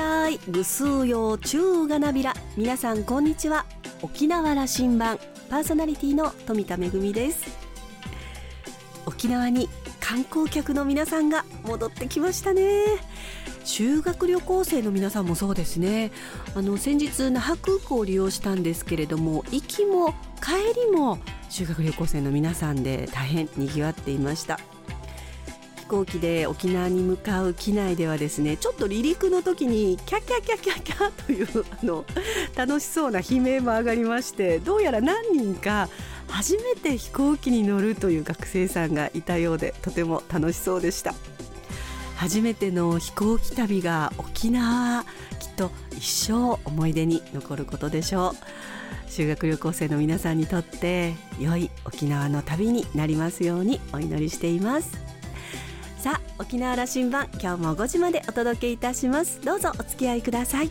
たい。ぐすうようちゅうがなびら。皆さんこんにちは。沖縄羅針盤。パーソナリティの富田恵です。沖縄に観光客の皆さんが戻ってきましたね。修学旅行生の皆さんもそうですね。あの先日那覇空港を利用したんですけれども行きも帰りも修学旅行生の皆さんで大変賑わっていました。行機で沖縄に向かう機内ではですねちょっと離陸の時にキャキャキャキャキャというあの楽しそうな悲鳴も上がりましてどうやら何人か初めて飛行機に乗るという学生さんがいたようでとても楽しそうでした。初めての飛行機旅が沖縄きっと一生思い出に残ることでしょう。修学旅行生の皆さんにとって良い沖縄の旅になりますようにお祈りしています。さあ沖縄羅針盤今日も5時までお届けいたします。どうぞお付き合いください。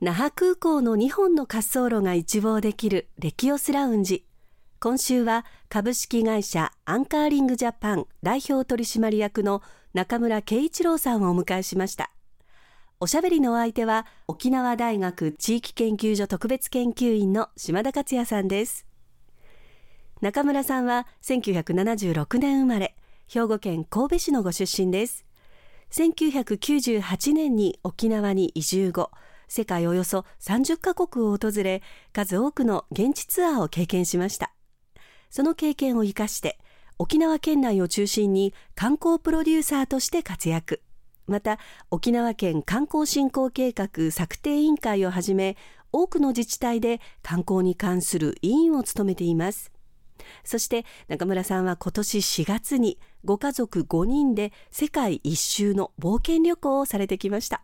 那覇空港の2本の滑走路が一望できるレキオスラウンジ。今週は株式会社アンカーリングジャパン代表取締役の中村圭一郎さんをお迎えしました。おしゃべりのお相手は沖縄大学地域研究所特別研究員の島田克也さんです。中村さんは1976年生まれ兵庫県神戸市のご出身です。1998年に沖縄に移住後世界およそ30カ国を訪れ数多くの現地ツアーを経験しました。その経験を生かして沖縄県内を中心に観光プロデューサーとして活躍。また沖縄県観光振興計画策定委員会をはじめ多くの自治体で観光に関する委員を務めています。そして中村さんは今年4月にご家族5人で世界一周の冒険旅行をされてきました。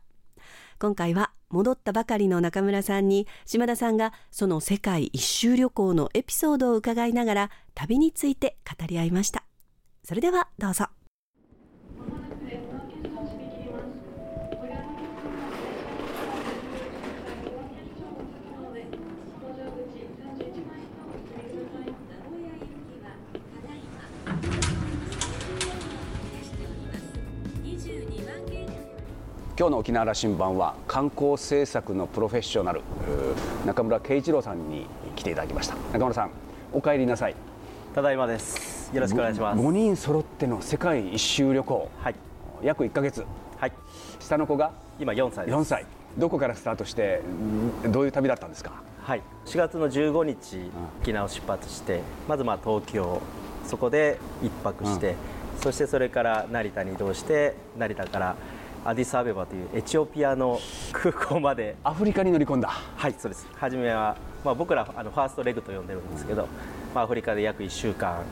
今回は戻ったばかりの中村さんに島田さんがその世界一周旅行のエピソードを伺いながら旅について語り合いました。それではどうぞ。今日の沖縄羅針盤は観光政策のプロフェッショナル。中村圭一郎さんに来ていただきました。中村さんお帰りなさい。ただいまです。よろしくお願いします。5人揃っての世界一周旅行、はい、約1か月。はい。下の子が今4歳です。4歳。どこからスタートしてどういう旅だったんですか？はい。4月の15日沖縄を出発してまずまあ東京。そこで1泊して、うん、そしてそれから成田に移動して成田からアディサアベバというエチオピアの空港まで。アフリカに乗り込んだはいそうです。初めは、まあ、僕らあのファーストレグと呼んでるんですけど、まあ、アフリカで約1週間、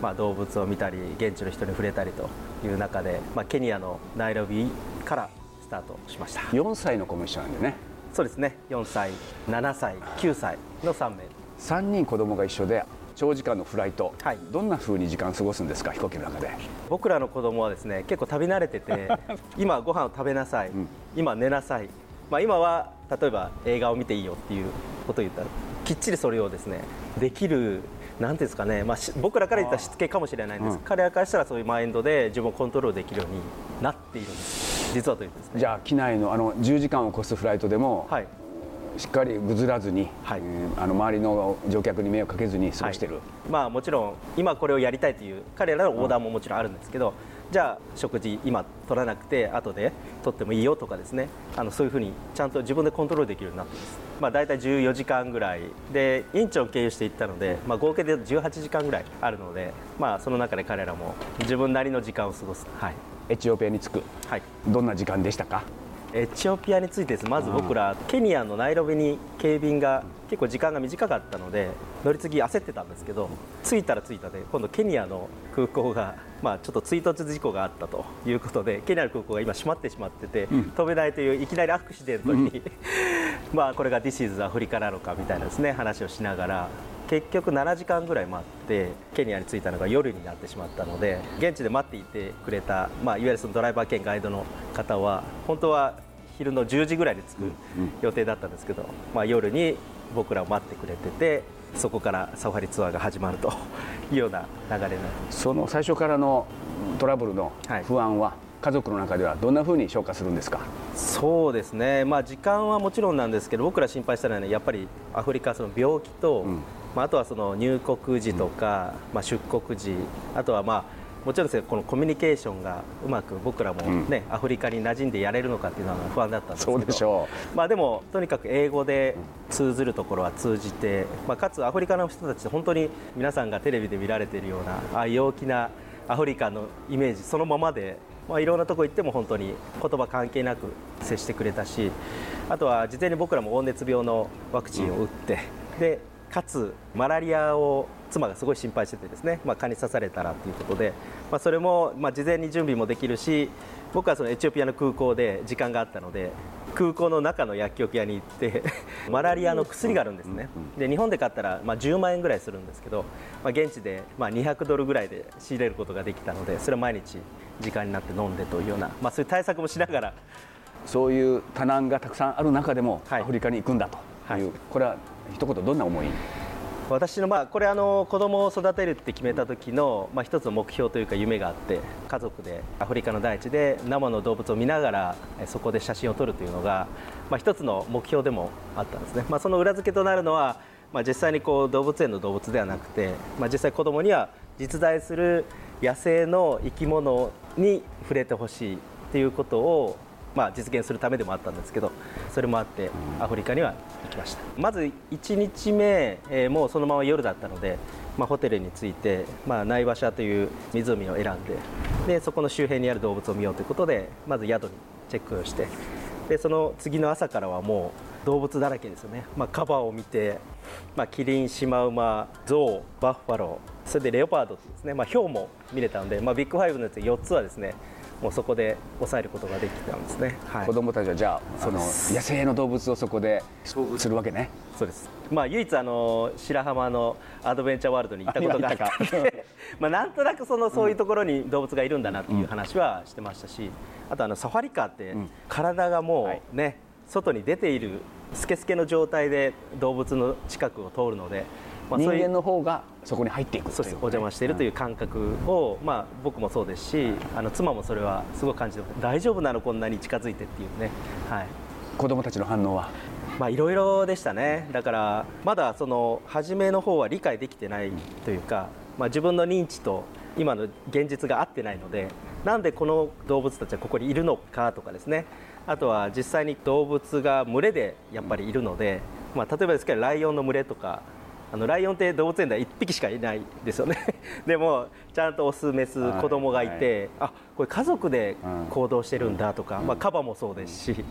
まあ、動物を見たり現地の人に触れたりという中で、まあ、ケニアのナイロビからスタートしました。4歳の子も一緒なんでね。そうですね。4歳7歳9歳の3名。3人子供が一緒で長時間のフライト、はい、どんなふうに時間過ごすんですか飛行機の中で？僕らの子供はですね結構食べ慣れてて 今ご飯を食べなさい、うん、今寝なさい、まあ、今は例えば映画を見ていいよっていうことを言ったらきっちりそれをですねできるなんですかね、まあ、僕らから言ったらしつけかもしれないんです、うん、彼らからしたらそういうマインドで自分をコントロールできるようになっているんです。実はというとですね。じゃあ機内のあの10時間を超すフライトでも、はい、しっかりぐずらずに、はい、あの周りの乗客に迷惑かけずに過ごしてる、はい、まあ、もちろん今これをやりたいという彼らのオーダーももちろんあるんですけど、うん、じゃあ食事今取らなくて後で取ってもいいよとかですね。あのそういうふうにちゃんと自分でコントロールできるようになっています、まあ、大体14時間ぐらいで院長を経由していったので、まあ、合計で18時間ぐらいあるので、まあ、その中で彼らも自分なりの時間を過ごす、はい、エチオピアに着く、はい、どんな時間でしたか？エチオピアについてです。まず僕らケニアのナイロビに警備員が結構時間が短かったので乗り継ぎ焦ってたんですけど着いたら着いたで今度ケニアの空港がまあちょっと追突事故があったということでケニアの空港が今閉まってしまってて、うん、飛べないといういきなりアクシデントに、うん、まあこれが This is アフリカなのかみたいなですね話をしながら結局7時間ぐらい待ってケニアに着いたのが夜になってしまったので現地で待っていてくれた、まあ、いわゆるそのドライバー兼ガイドの方は本当は昼の10時ぐらいに着く予定だったんですけど、まあ、夜に僕らを待ってくれててそこからサファリツアーが始まると いうような流れになその最初からのトラブルの不安は、家族の中ではどんなふうに消化するんですか？そうですね、まあ、時間はもちろんなんですけど僕ら心配したのは、ね、やっぱりアフリカその病気と、うん、まあ、あとはその入国時とか、まあ、出国時あとはまあもちろんですねこのコミュニケーションがうまく僕らもね、うん、アフリカに馴染んでやれるのかっていうのは不安だったんですけどそうでしょう、まあ、でもとにかく英語で通ずるところは通じて、まあ、かつアフリカの人たちって本当に皆さんがテレビで見られているようなああ陽気なアフリカのイメージそのままで、まあ、いろんなとこ行っても本当に言葉関係なく接してくれたしあとは事前に僕らも黄熱病のワクチンを打って、うん、でかつマラリアを妻がすごい心配しててですね、まあ、蚊に刺されたらということで、まあ、それも、まあ、事前に準備もできるし僕はそのエチオピアの空港で時間があったので空港の中の薬局屋に行って マラリアの薬があるんですね。で日本で買ったらまあ10万円ぐらいするんですけど、まあ、現地でまあ200ドルぐらいで仕入れることができたのでそれを毎日時間になって飲んでというような、まあ、そういう対策もしながら。そういう多難がたくさんある中でもアフリカに行くんだという、はい、これは一言どんな思い？私のまあこれあの子供を育てるって決めた時のまあ一つの目標というか夢があって家族でアフリカの大地で生の動物を見ながらそこで写真を撮るというのがまあ一つの目標でもあったんですね。まあその裏付けとなるのはまあ実際にこう動物園の動物ではなくてまあ実際子供には実在する野生の生き物に触れてほしいということをまあ、実現するためでもあったんですけどそれもあってアフリカには行きました。まず1日目、えー、もうそのまま夜だったので、まあ、ホテルに着いて、まあ、ナイバシャという湖を選んででそこの周辺にある動物を見ようということでまず宿にチェックをしてでその次の朝からはもう動物だらけですよね、まあ、カバを見て、まあ、キリン、シマウマ、ゾウ、バッファローそれでレオパードですね、まあ、ヒョウも見れたので、まあ、ビッグファイブのやつ4つはですねもうそこで抑えることができたんですね、はい、子供たちはじゃあその野生の動物をそこでするわけね。そうです。まあ唯一あの白浜のアドベンチャーワールドに行ったことがあったんで まあなんとなくそのそういうところに動物がいるんだなっていう話はしてましたし、あとあのサファリカーって体がもうね、外に出ているスケスケの状態で動物の近くを通るのでまあ、人間の方がそこに入っていくそうです、お邪魔しているという感覚を、まあ、僕もそうですしあの妻もそれはすごく感じて大丈夫なのこんなに近づいてっていうね、はい、子供たちの反応は？まあいろいろでしたね。だからまだその初めの方は理解できてないというか、まあ、自分の認知と今の現実が合ってないのでなんでこの動物たちはここにいるのかとかですね。あとは実際に動物が群れでやっぱりいるので、まあ、例えばですけどライオンの群れとかあのライオンって動物園では1匹しかいないですよね。でもちゃんとオスメス子供がいて、はい、あこれ家族で行動してるんだとか、うん、まあ、カバもそうですし、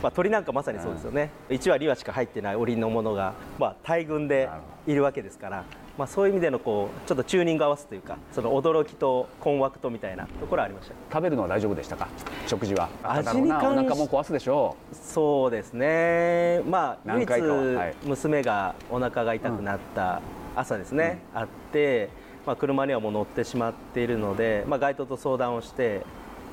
まあ、鳥なんかまさにそうですよね、うん、1羽2羽しか入ってない檻のものが、まあ、大群でいるわけですからまあ、そういう意味でのこうちょっとチューニング合わすというかその驚きと困惑とみたいなところありました。食べるのは大丈夫でしたか？食事は。味に関してお腹も壊すでしょう。そうですね。まあ唯一娘がお腹が痛くなった朝ですね、うん、あって、まあ、車にはもう乗ってしまっているので、まあ、街頭と相談をして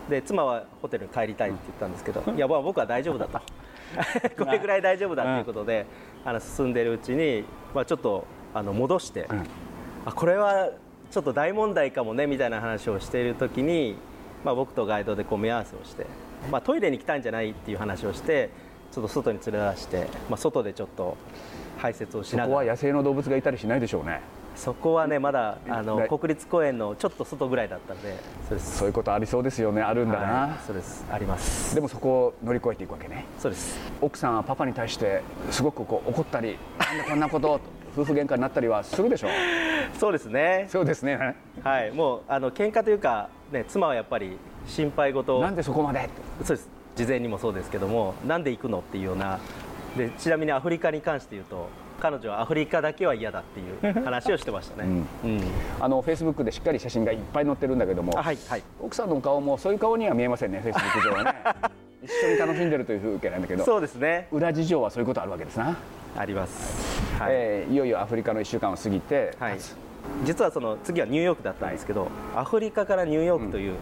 で妻はホテルに帰りたいって言ったんですけど、いやまあ僕は大丈夫だと。これぐらい大丈夫だということで、あの進んでいるうちに、まあ、ちょっとあの戻して、うん、あこれはちょっと大問題かもねみたいな話をしている時に、まあ、僕とガイドでこう目合わせをして、まあ、トイレに来たんじゃないっていう話をしてちょっと外に連れ出して、まあ、外でちょっと排泄をしながら。そこは野生の動物がいたりしないでしょうね。そこはねまだあの国立公園のちょっと外ぐらいだったんでそうそういうことありそうですよねあるんだな、はい、そうです。あります。でもそこを乗り越えていくわけね。そうです。奥さんはパパに対してすごくこう怒ったりなんでこんなこと夫婦喧嘩になったりはするでしょう。そうですね。そうですね。はい。もうあの喧嘩というか、ね、妻はやっぱり心配事。なんでそこまで？そうです。事前にもそうですけどもなんで行くのっていうような。でちなみにアフリカに関して言うと彼女はアフリカだけは嫌だっていう話をしてましたね、うん。うん、あのフェイスブックでしっかり写真がいっぱい載ってるんだけども、はいはい、奥さんの顔もそういう顔には見えませんねフェイスブック上はね 一緒に楽しんでるという風景なんだけどそうですね。裏事情はそういうことあるわけですな。あります、はいえー、い。よいよアフリカの1週間を過ぎて、はい、実はその次はニューヨークだったんですけど、はい、アフリカからニューヨークという、うん、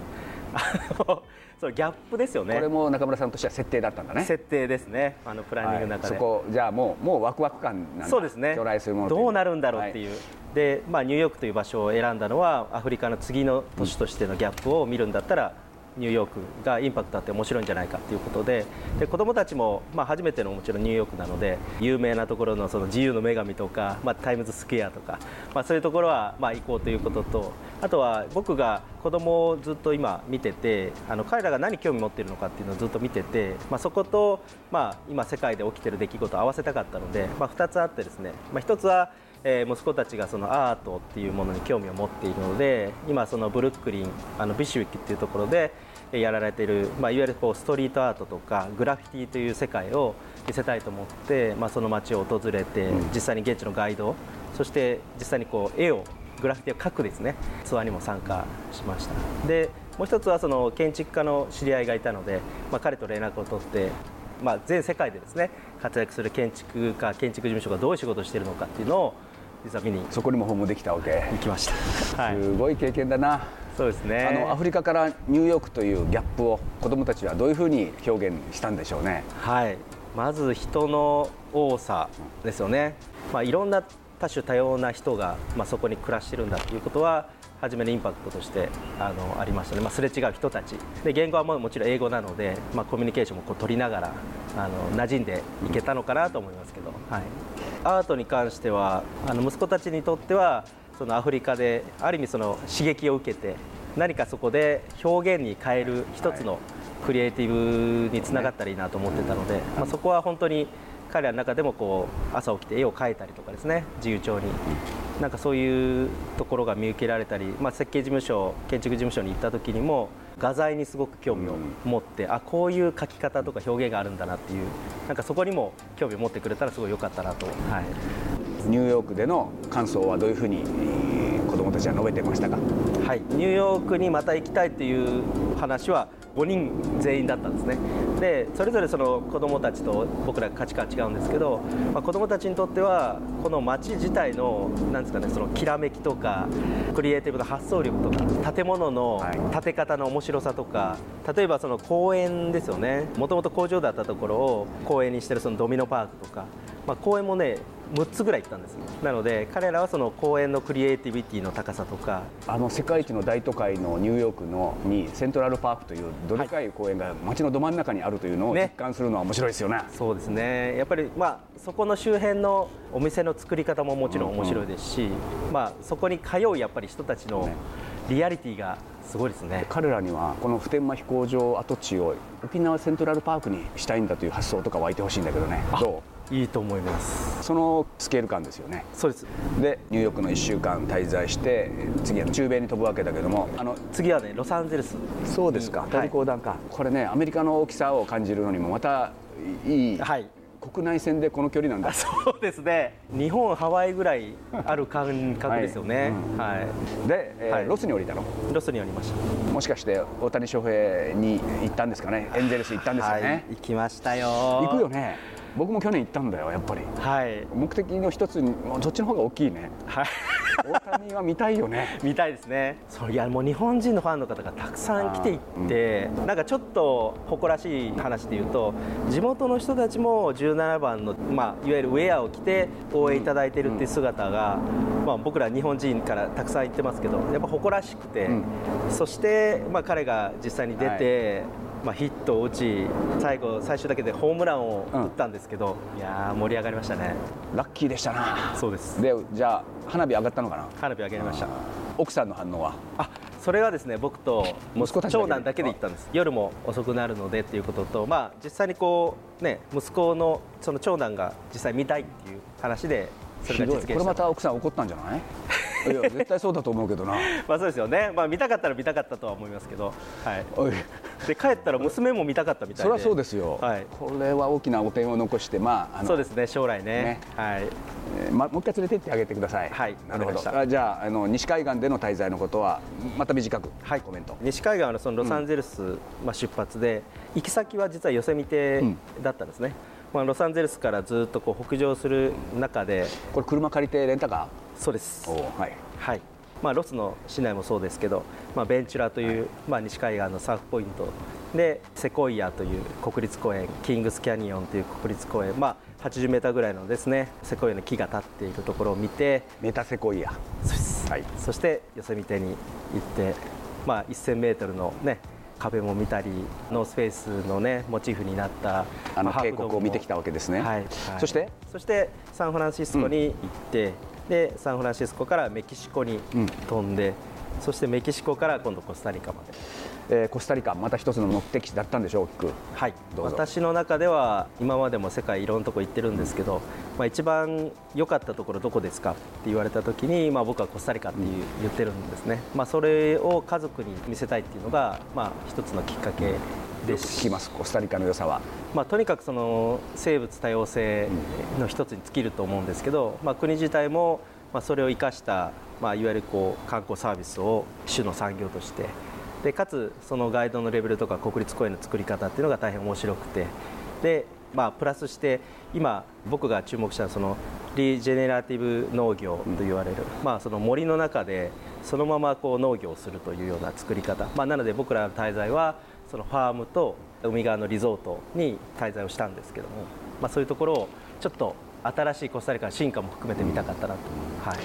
そうギャップですよね。これも中村さんとしては設定だったんだね。設定ですね。あのプランニングの中で、はい、そこじゃあもうもうワクワク感なんだ。そうですね。将来するものどうなるんだろうっていう、はい、で、まあ、ニューヨークという場所を選んだのはアフリカの次の都市としてのギャップを見るんだったら、ニューヨークがインパクトあって面白いんじゃないかということでで子どもたちも、まあ、初めてのもちろんニューヨークなので有名なところのその自由の女神とか、まあ、タイムズスクエアとか、まあ、そういうところはまあ行こうということとあとは僕が子供をずっと今見ててあの彼らが何興味持っているのかっていうのをずっと見てて、まあ、そこと、まあ、今世界で起きてる出来事を合わせたかったので、まあ、2つあってですね、まあ、1つはえー、息子たちがそのアートっていうものに興味を持っているので今そのブルックリンあのビシュウィックっていうところでやられている、まあ、いわゆるこうストリートアートとかグラフィティという世界を見せたいと思って、まあ、その街を訪れて、実際に現地のガイドそして実際にこう絵をグラフィティを描くですねツアーにも参加しました。でもう一つはその建築家の知り合いがいたので、まあ、彼と連絡を取って、まあ、全世界でですね活躍する建築家建築事務所がどういう仕事をしているのかっていうのを実は見に。そこにも訪問できたわけ。行きました、はい、すごい経験だな。そうですね。あのアフリカからニューヨークというギャップを子どもたちはどういうふうに表現したんでしょうね。はい。まず人の多さですよね、まあ、いろんな多種多様な人が、まあ、そこに暮らしてるんだということは初めのインパクトとしてあのありましたね、まあ、すれ違う人たち。で言語はもちろん英語なので、まあ、コミュニケーションもこう取りながらあの馴染んでいけたのかなと思いますけど、はい、アートに関してはあの息子たちにとってはそのアフリカである意味その刺激を受けて何かそこで表現に変える一つのクリエイティブにつながったらいいなと思ってたので、まあ、そこは本当に彼らの中でもこう朝起きて絵を描いたりとかですね。自由帳に。なんかそういうところが見受けられたり、まあ、設計事務所建築事務所に行った時にも画材にすごく興味を持って、あこういう描き方とか表現があるんだなっていう。なんかそこにも興味を持ってくれたらすごい良かったなと。はい。ニューヨークでの感想はどういうふうに子どもたちは述べてましたか、はい、ニューヨークにまた行きたいという話は5人全員だったんですねでそれぞれその子どもたちと僕ら価値観違うんですけど、まあ、子どもたちにとってはこの街自体のなんですかねそのきらめきとかクリエイティブな発想力とか建物の建て方の面白さとか例えばその公園ですよね。もともと工場だったところを公園にしてるそのドミノパークとか、まあ、公園もね6つぐらい行ったんですなので彼らはその公園のクリエイティビティの高さとか。あの世界一の大都会のニューヨークのにセントラルパークというどでかい公園が街のど真ん中にあるというのを実感するのは面白いですよね、ね、そうですね。やっぱりまあそこの周辺のお店の作り方ももちろん面白いですし、うん。うん、まあ、そこに通うやっぱり人たちのリアリティがすごいですね。彼らにはこの普天間飛行場跡地を沖縄セントラルパークにしたいんだという発想とか湧いてほしいんだけどね。どう？いいと思います。そのスケール感ですよね。そうです。でニューヨークの1週間滞在して次は中米に飛ぶわけだけども。あの次はねロサンゼルス。そうですか。トルコ弾か、はい、これねアメリカの大きさを感じるのにもまたいい、はい。国内線でこの距離なんだ。そうですね。日本ハワイぐらいある感覚ですよね、はい、うん。はい、で、えーはい、ロスに降りたの？ロスに降りました。もしかして大谷翔平に行ったんですかね？エンゼルス行ったんですかね、行きましたよ。行くよね僕も去年行ったんだよやっぱり、はい、目的の一つにどっちの方が大きいね、はい、大谷は見たいよね。見たいですね。そういやもう日本人のファンの方がたくさん来ていって、うん、なんかちょっと誇らしい話で言うと地元の人たちも17番の、まあ、いわゆるウェアを着て応援いただいているっていう姿が、うん、まあ、僕ら日本人からたくさん言ってますけどやっぱ誇らしくて、うん、そして、まあ、彼が実際に出て、はいまあ、ヒットを打ち最後最終だけでホームランを打ったんですけど、うん、いや盛り上がりましたね。ラッキーでしたな。そうです。でじゃあ花火上がったのかな？花火上げました。奥さんの反応は？あそれはですね僕と息子長男だけで行ったんです。夜も遅くなるのでっていうこととまあ実際にこうね息子のその長男が実際見たいっていう話でそれが実現した。これまた奥さん怒ったんじゃない？いや絶対そうだと思うけどな。まあそうですよね。まあ見たかったら見たかったとは思いますけど。はいで帰ったら娘も見たかったみたいで。それはそうですよ、はい、これは大きな汚点を残してまあそうですね将来ね、ね、はい、えー、ま、もう一回連れてってあげてください。はい。なるほど。あじゃああの西海岸での滞在のことはまた短く、はい、コメント。西海岸のそのロサンゼルス、うん、まあ、出発で行き先は実はヨセミテだったんですね、うん。まあ、ロサンゼルスからずっとこう北上する中で。これ車借りてレンタカー？そうです。はい、はいまあ、ロスの市内もそうですけど、まあ、ベンチュラという、まあ、西海岸のサーフポイント。でセコイアという国立公園キングスキャニオンという国立公園、まあ、80メーターぐらいのですねセコイアの木が立っているところを見て。メタセコイア。そし,、はい、そしてヨセミテに行って、まあ、1000メートルのね壁も見たりノースフェイスのねモチーフになった。あの渓谷を見てきたわけですね、はい、はい、そして？そしてサンフランシスコに行って、うん、でサンフランシスコからメキシコに飛んで、うん、そしてメキシコから今度コスタリカまで。えー、コスタリカまた一つの目的地だったんでしょう大きく。はい。私の中では今までも世界いろんなとこ行ってるんですけど、まあ、一番良かったところどこですかって言われた時に、まあ、僕はコスタリカっていう、言ってるんですね、まあ、それを家族に見せたいっていうのが、まあ、一つのきっかけで聞きますコスタリカの良さは、まあ、とにかくその生物多様性の一つに尽きると思うんですけど、まあ、国自体もまそれを生かした、まあ、いわゆるこう観光サービスを主の産業としてでかつそのガイドのレベルとか国立公園の作り方っていうのが大変面白くてで、まあ、プラスして今僕が注目したそのリジェネラティブ農業と言われる、うん、まあ、その森の中でそのままこう農業をするというような作り方、まあ、なので僕らの滞在はそのファームと海側のリゾートに滞在をしたんですけども、まあ、そういうところをちょっと新しいコスタリカの進化も含めて見たかったなと、はい、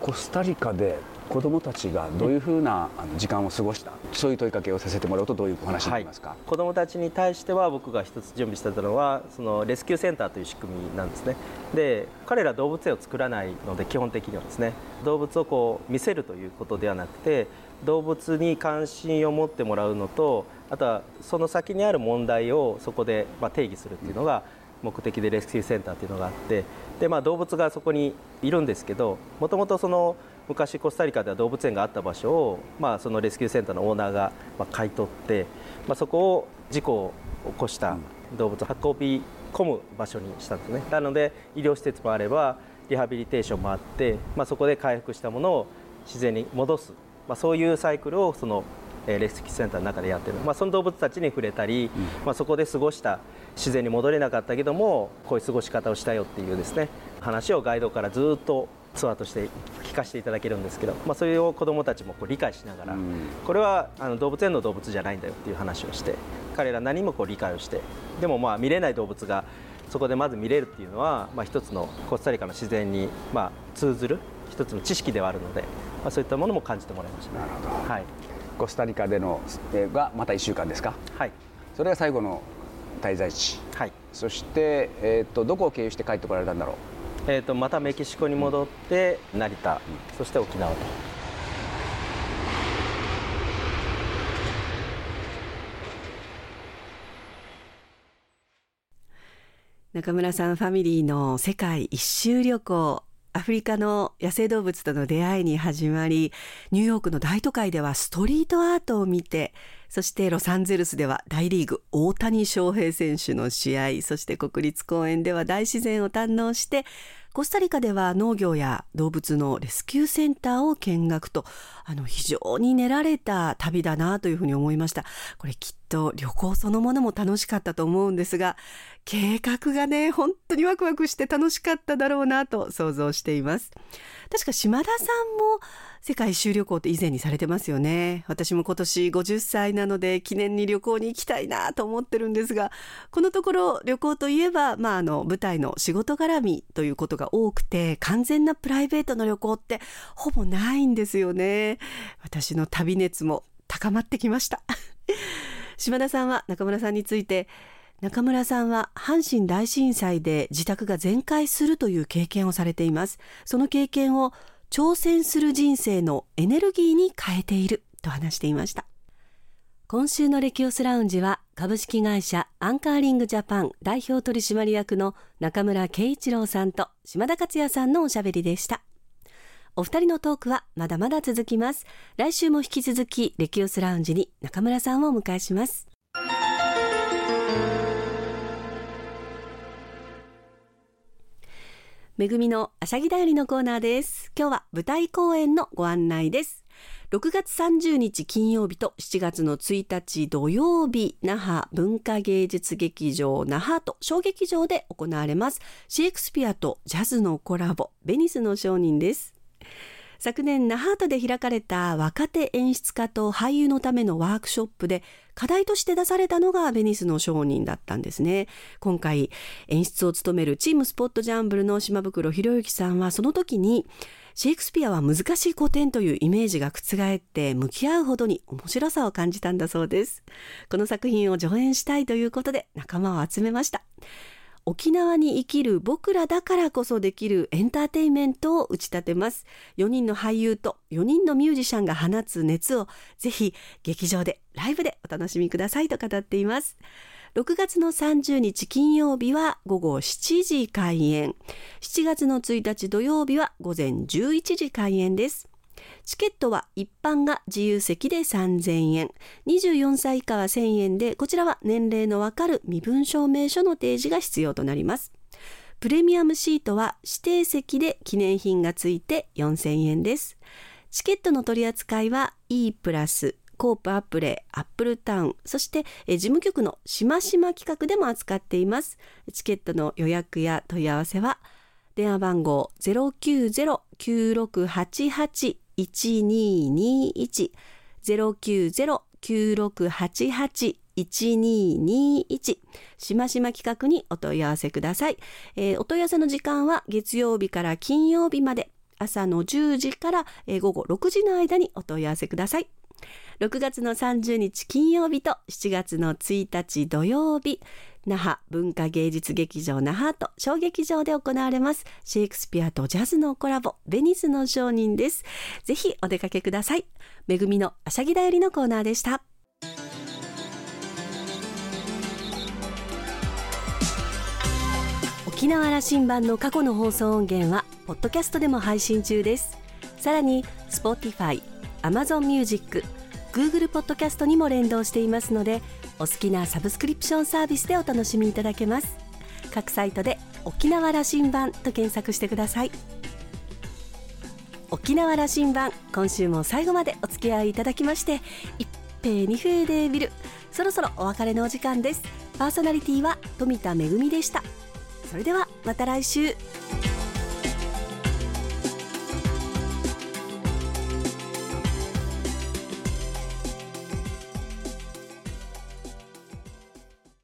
コスタリカで子どもたちがどういうふうな時間を過ごした、そういう問いかけをさせてもらうとどういうお話になりますか、はい、子どもたちに対しては僕が一つ準備してたのはそのレスキューセンターという仕組みなんですね。で彼ら動物園を作らないので基本的にはですね。動物をこう見せるということではなくて動物に関心を持ってもらうのとあとはその先にある問題をそこでま定義するっていうのが目的でレスキューセンターっていうのがあってで、まあ、動物がそこにいるんですけどもともとその昔コスタリカでは動物園があった場所を、まあ、そのレスキューセンターのオーナーがま買い取って、まあ、そこを事故を起こした動物を運び込む場所にしたんですね。なので医療施設もあればリハビリテーションもあって、まあ、そこで回復したものを自然に戻す、まあ、そういうサイクルをそのレスキューセンターの中でやってる、まあ、その動物たちに触れたり、まあ、そこで過ごした自然に戻れなかったけどもこういう過ごし方をしたよっていうですね話をガイドからずっとツアーとして聞かせていただけるんですけど、まあ、それを子どもたちもこう理解しながら、これはあの動物園の動物じゃないんだよっていう話をして彼ら何もこう理解をしてでもまあ見れない動物がそこでまず見れるっていうのは、まあ、一つのコスタリカの自然にまあ通ずる一つの知識ではあるので、まあ、そういったものも感じてもらいました、なるほど、はい、コスタリカでのがまた1週間ですか？はい。それが最後の滞在地、はい、そして、えーとどこを経由して帰ってこられたんだろう？えーと、またメキシコに戻って成田、そして沖縄と。中村さんファミリーの世界一周旅行アフリカの野生動物との出会いに始まりニューヨークの大都会ではストリートアートを見てそしてロサンゼルスでは大リーグ大谷翔平選手の試合そして国立公園では大自然を堪能してコスタリカでは農業や動物のレスキューセンターを見学と、あの、非常に練られた旅だなというふうに思いました。これきっと旅行そのものも楽しかったと思うんですが、計画がね、本当にワクワクして楽しかっただろうなと想像しています。確か島田さんも世界一周旅行って以前にされてますよね。私も今年50歳なので記念に旅行に行きたいなと思ってるんですが、このところ旅行といえば、まああの舞台の仕事絡みということが多くて、完全なプライベートの旅行ってほぼないんですよね。私の旅熱も高まってきました。島田さんは中村さんについて、中村さんは阪神大震災で自宅が全壊するという経験をされています。その経験を挑戦する人生のエネルギーに変えていると話していました。今週のレキオスラウンジは株式会社アンカーリングジャパン代表取締役の中村圭一郎さんと島田克也さんのおしゃべりでした。お二人のトークはまだまだ続きます。来週も引き続きレキオスラウンジに中村さんをお迎えします。めぐみのあしゃぎだよりのコーナーです。今日は舞台公演のご案内です。6月30日金曜日と7月の1日土曜日、那覇文化芸術劇場那覇と小劇場で行われます。シェイクスピアとジャズのコラボ、ベニスの商人です。昨年那覇ートで開かれた若手演出家と俳優のためのワークショップで課題として出されたのがベニスの商人だったんですね。今回演出を務めるチームスポットジャンブルの島袋博之さんはその時にシェイクスピアは難しい古典というイメージが覆って向き合うほどに面白さを感じたんだそうです。この作品を上演したいということで仲間を集めました。沖縄に生きる僕らだからこそできるエンターテインメントを打ち立てます。4人の俳優と4人のミュージシャンが放つ熱をぜひ劇場でライブでお楽しみくださいと語っています。6月の30日金曜日は午後7時開演。7月の1日土曜日は午前11時開演です。チケットは一般が自由席で3000円、24歳以下は1000円で、こちらは年齢のわかる身分証明書の提示が必要となります。プレミアムシートは指定席で記念品がついて4000円です。チケットの取り扱いは E プラス、コープアップレ、アップルタウン、そして事務局のしましま企画でも扱っています。チケットの予約や問い合わせは電話番号090-9688 1221 090-9688-1221しましま企画にお問い合わせください、えー、お問い合わせの時間は月曜日から金曜日まで。朝の10時から、午後6時の間にお問い合わせください。6月の30日金曜日と7月の1日土曜日那覇文化芸術劇場那覇と小劇場で行われます。シェイクスピアとジャズのコラボベニスの商人です。ぜひお出かけください。めぐみのあしゃぎだよりのコーナーでした。沖縄羅針盤の過去の放送音源はポッドキャストでも配信中です。さらに Spotify、Amazon Music、Google ポッドキャストにも連動していますのでお好きなサブスクリプションサービスでお楽しみいただけます。各サイトで沖縄羅針盤と検索してください。沖縄羅針盤今週も最後までお付き合いいただきまして一平二平でビル。そろそろお別れのお時間です。パーソナリティは富田恵でした。それではまた来週。